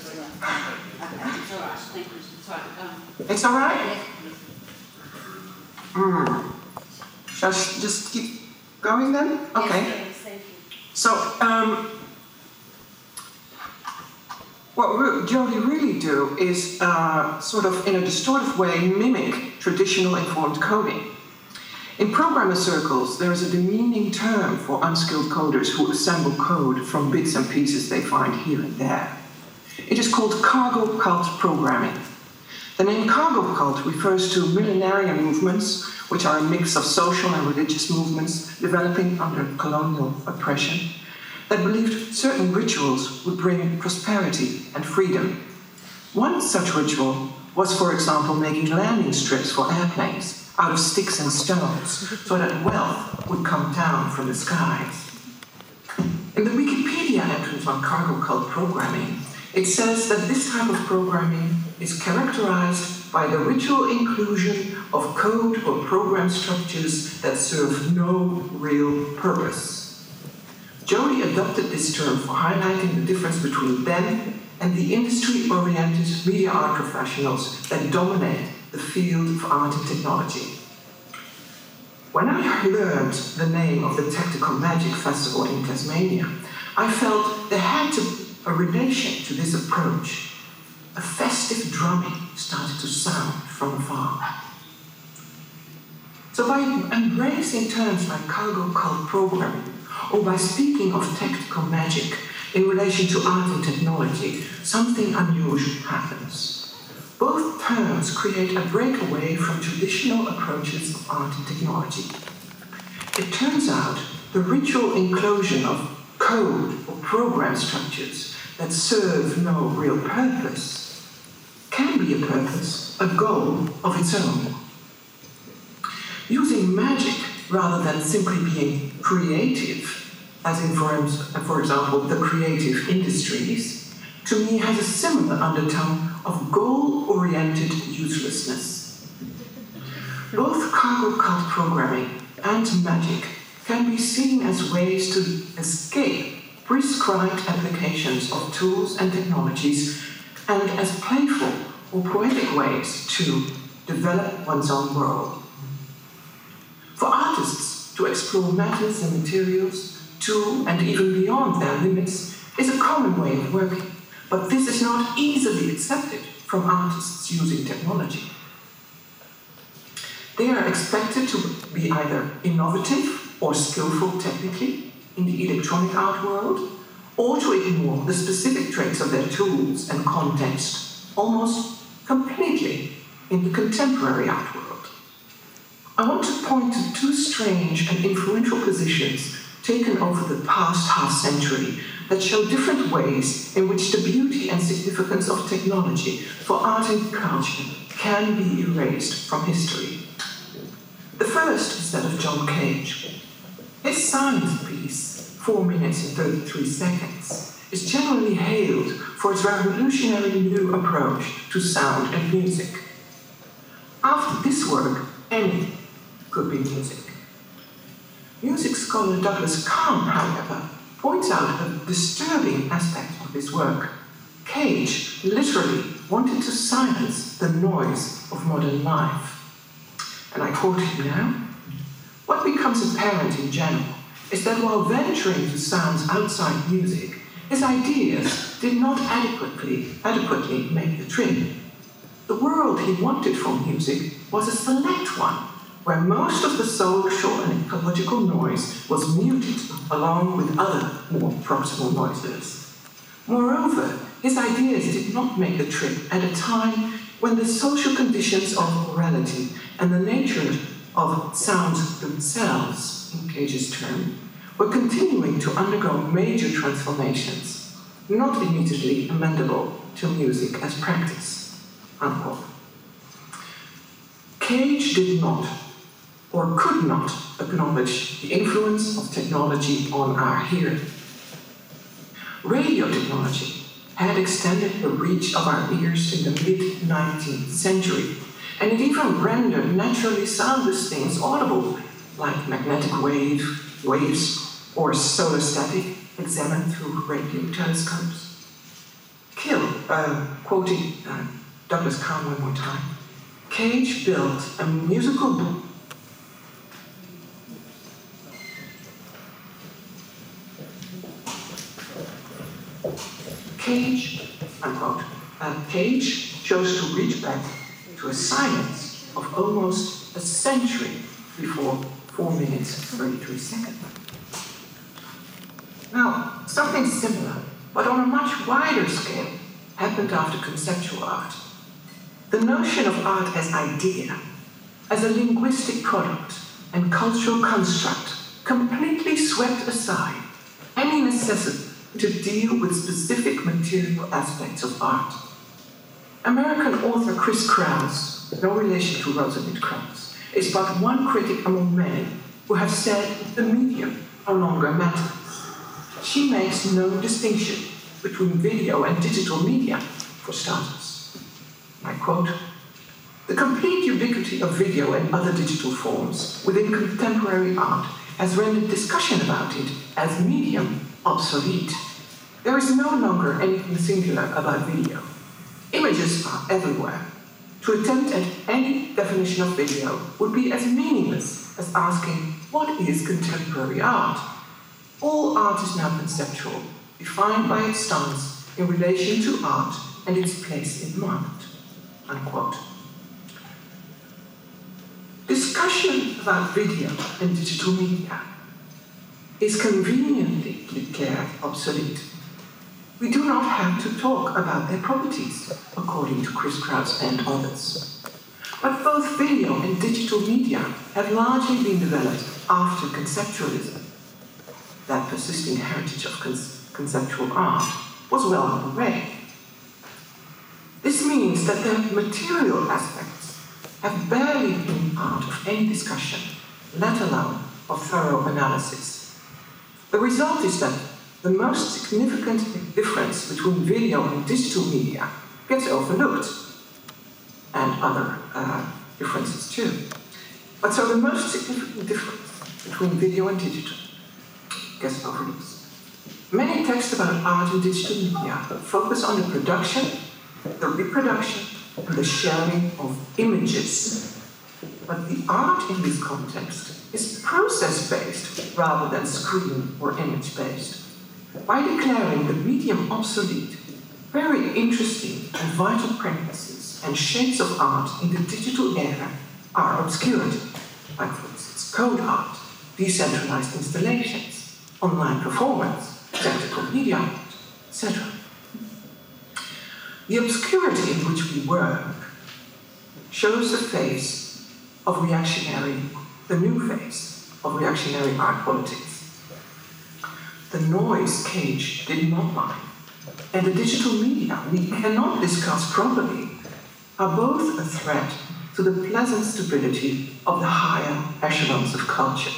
It's all right, thank you, it's all right, um, It's all right? yes, Hmm. Shall I just keep going then? Okay. yes, thank you. So, um, what JODI really do is uh, sort of, in a distorted way, mimic traditional informed coding. In programmer circles, there is a demeaning term for unskilled coders who assemble code from bits and pieces they find here and there. It is called cargo cult programming. The name cargo cult refers to millenarian movements, which are a mix of social and religious movements developing under colonial oppression, that believed certain rituals would bring prosperity and freedom. One such ritual was, for example, making landing strips for airplanes out of sticks and stones so that wealth would come down from the skies. In the Wikipedia entrance on cargo cult programming, it says that this type of programming is characterized by the ritual inclusion of code or program structures that serve no real purpose. JODI adopted this term for highlighting the difference between them and the industry oriented media art professionals that dominate the field of art and technology. When I learned the name of the Tactical Magic Festival in Tasmania, I felt there had to a relation to this approach. A festive drumming started to sound from afar. So by embracing terms like cargo cult programming, or by speaking of tactical magic in relation to art and technology, something unusual happens. Both terms create a breakaway from traditional approaches of art and technology. It turns out the ritual inclusion of code or program structures that serve no real purpose can be a purpose, a goal of its own. Using magic rather than simply being creative, as in, for, for example, the creative industries, to me has a similar undertone of goal oriented uselessness. Both cargo cult programming and magic can be seen as ways to escape prescribed applications of tools and technologies and as playful or poetic ways to develop one's own world. For artists to explore matters and materials to and even beyond their limits is a common way of working, but this is not easily accepted from artists using technology. They are expected to be either innovative or skillful technically in the electronic art world, or to ignore the specific traits of their tools and context almost completely in the contemporary art world. I want to point to two strange and influential positions taken over the past half century that show different ways in which the beauty and significance of technology for art and culture can be erased from history. The first is that of John Cage. His science piece, 4 minutes and 33 seconds, is generally hailed for its revolutionary new approach to sound and music. After this work, any could be music. Music scholar Douglas Kahn, however, points out a disturbing aspect of his work. Cage literally wanted to silence the noise of modern life. And I quote him now What becomes apparent in general is that while venturing to sounds outside music, his ideas did not adequately, adequately make the trip. The world he wanted from music was a select one, where most of the social and ecological noise was muted along with other more proximal noises. Moreover, his ideas did not make the trip at a time when the social conditions of morality and the nature of sounds themselves, in Cage's term, were continuing to undergo major transformations, not immediately amendable to music as practice. Unquote. Cage did not or could not acknowledge the influence of technology on our hearing. Radio technology had extended the reach of our ears in the mid 19th century, and it even rendered naturally soundless things audible, like magnetic wave, waves, or solar static examined through radio telescopes. Kill uh, quoting uh, Douglas Kahn one more time, Cage built a musical Cage, unquote, uh, chose to reach back to a silence of almost a century before 4 minutes 33 seconds. Now, something similar, but on a much wider scale, happened after conceptual art. The notion of art as idea, as a linguistic product and cultural construct, completely swept aside any necessity to deal with specific material aspects of art. American author Chris Kraus, no relation to Rosalind Krauss, is but one critic among many who have said the medium no longer matters. She makes no distinction between video and digital media, for starters. I quote, the complete ubiquity of video and other digital forms within contemporary art has rendered discussion about it as medium obsolete. There is no longer anything singular about video. Images are everywhere. To attempt at any definition of video would be as meaningless as asking, what is contemporary art? All art is now conceptual, defined by its stance in relation to art and its place in mind. Unquote. Discussion about video and digital media is conveniently declared obsolete. We do not have to talk about their properties, according to Chris Kraus and others. But both video and digital media have largely been developed after conceptualism, that persisting heritage of conceptual art, was well underway. This means that the material aspects have barely been part of any discussion, let alone of thorough analysis. The result is that the most significant difference between video and digital media gets overlooked, and other uh, differences too. But so the most significant difference between video and digital gets overlooked. Many texts about art and digital media focus on the production, the reproduction, and the sharing of images. But the art in this context is process based rather than screen or image based by declaring the medium obsolete, very interesting and vital practices and shapes of art in the digital era are obscured, like for instance code art, decentralized installations, online performance, tactical media art, etc. The obscurity in which we work shows the face of reactionary, the new face of reactionary art politics the noise cage did not mind, and the digital media we cannot discuss properly are both a threat to the pleasant stability of the higher echelons of culture,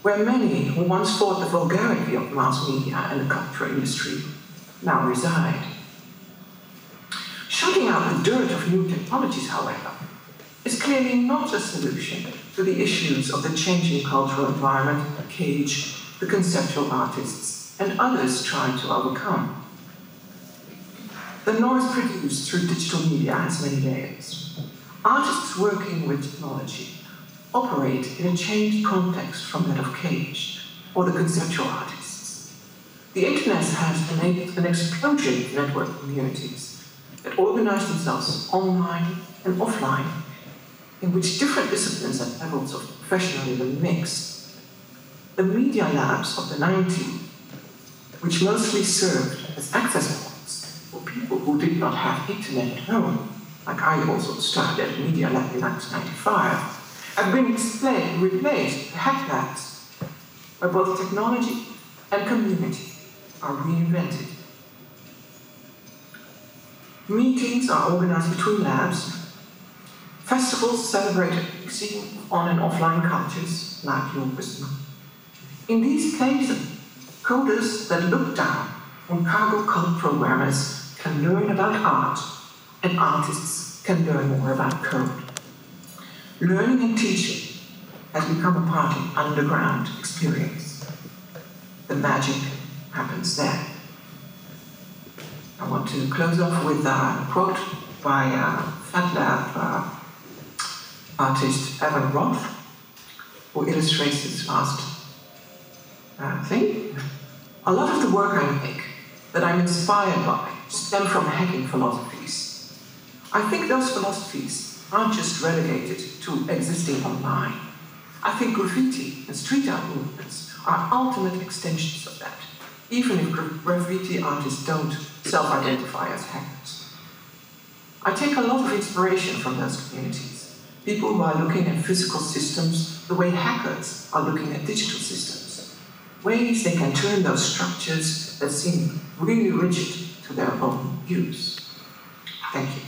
where many who once fought the vulgarity of mass media and the culture industry now reside. Shutting out the dirt of new technologies, however, is clearly not a solution to the issues of the changing cultural environment cage the conceptual artists and others try to overcome. The noise produced through digital media has many layers. Artists working with technology operate in a changed context from that of Cage or the conceptual artists. The internet has enabled an explosion of network communities that organize themselves online and offline, in which different disciplines and levels of professionalism mix the media labs of the 90s, which mostly served as access points for people who did not have internet at home, like I also started at Media Lab in 1995, have been explained, replaced by hack labs, where both technology and community are reinvented. Meetings are organized between labs. Festivals celebrate mixing on and offline cultures, like your Christmas in these places, coders that look down on cargo cult programmers can learn about art, and artists can learn more about code. Learning and teaching has become a part of underground experience. The magic happens there. I want to close off with a quote by uh, uh, artist Evan Roth, who illustrates this last uh, thing. A lot of the work I make, that I'm inspired by, stem from hacking philosophies. I think those philosophies aren't just relegated to existing online. I think graffiti and street art movements are ultimate extensions of that, even if graffiti artists don't self identify as hackers. I take a lot of inspiration from those communities, people who are looking at physical systems the way hackers are looking at digital systems, ways they can turn those structures that seem really rigid to their own use. Thank you.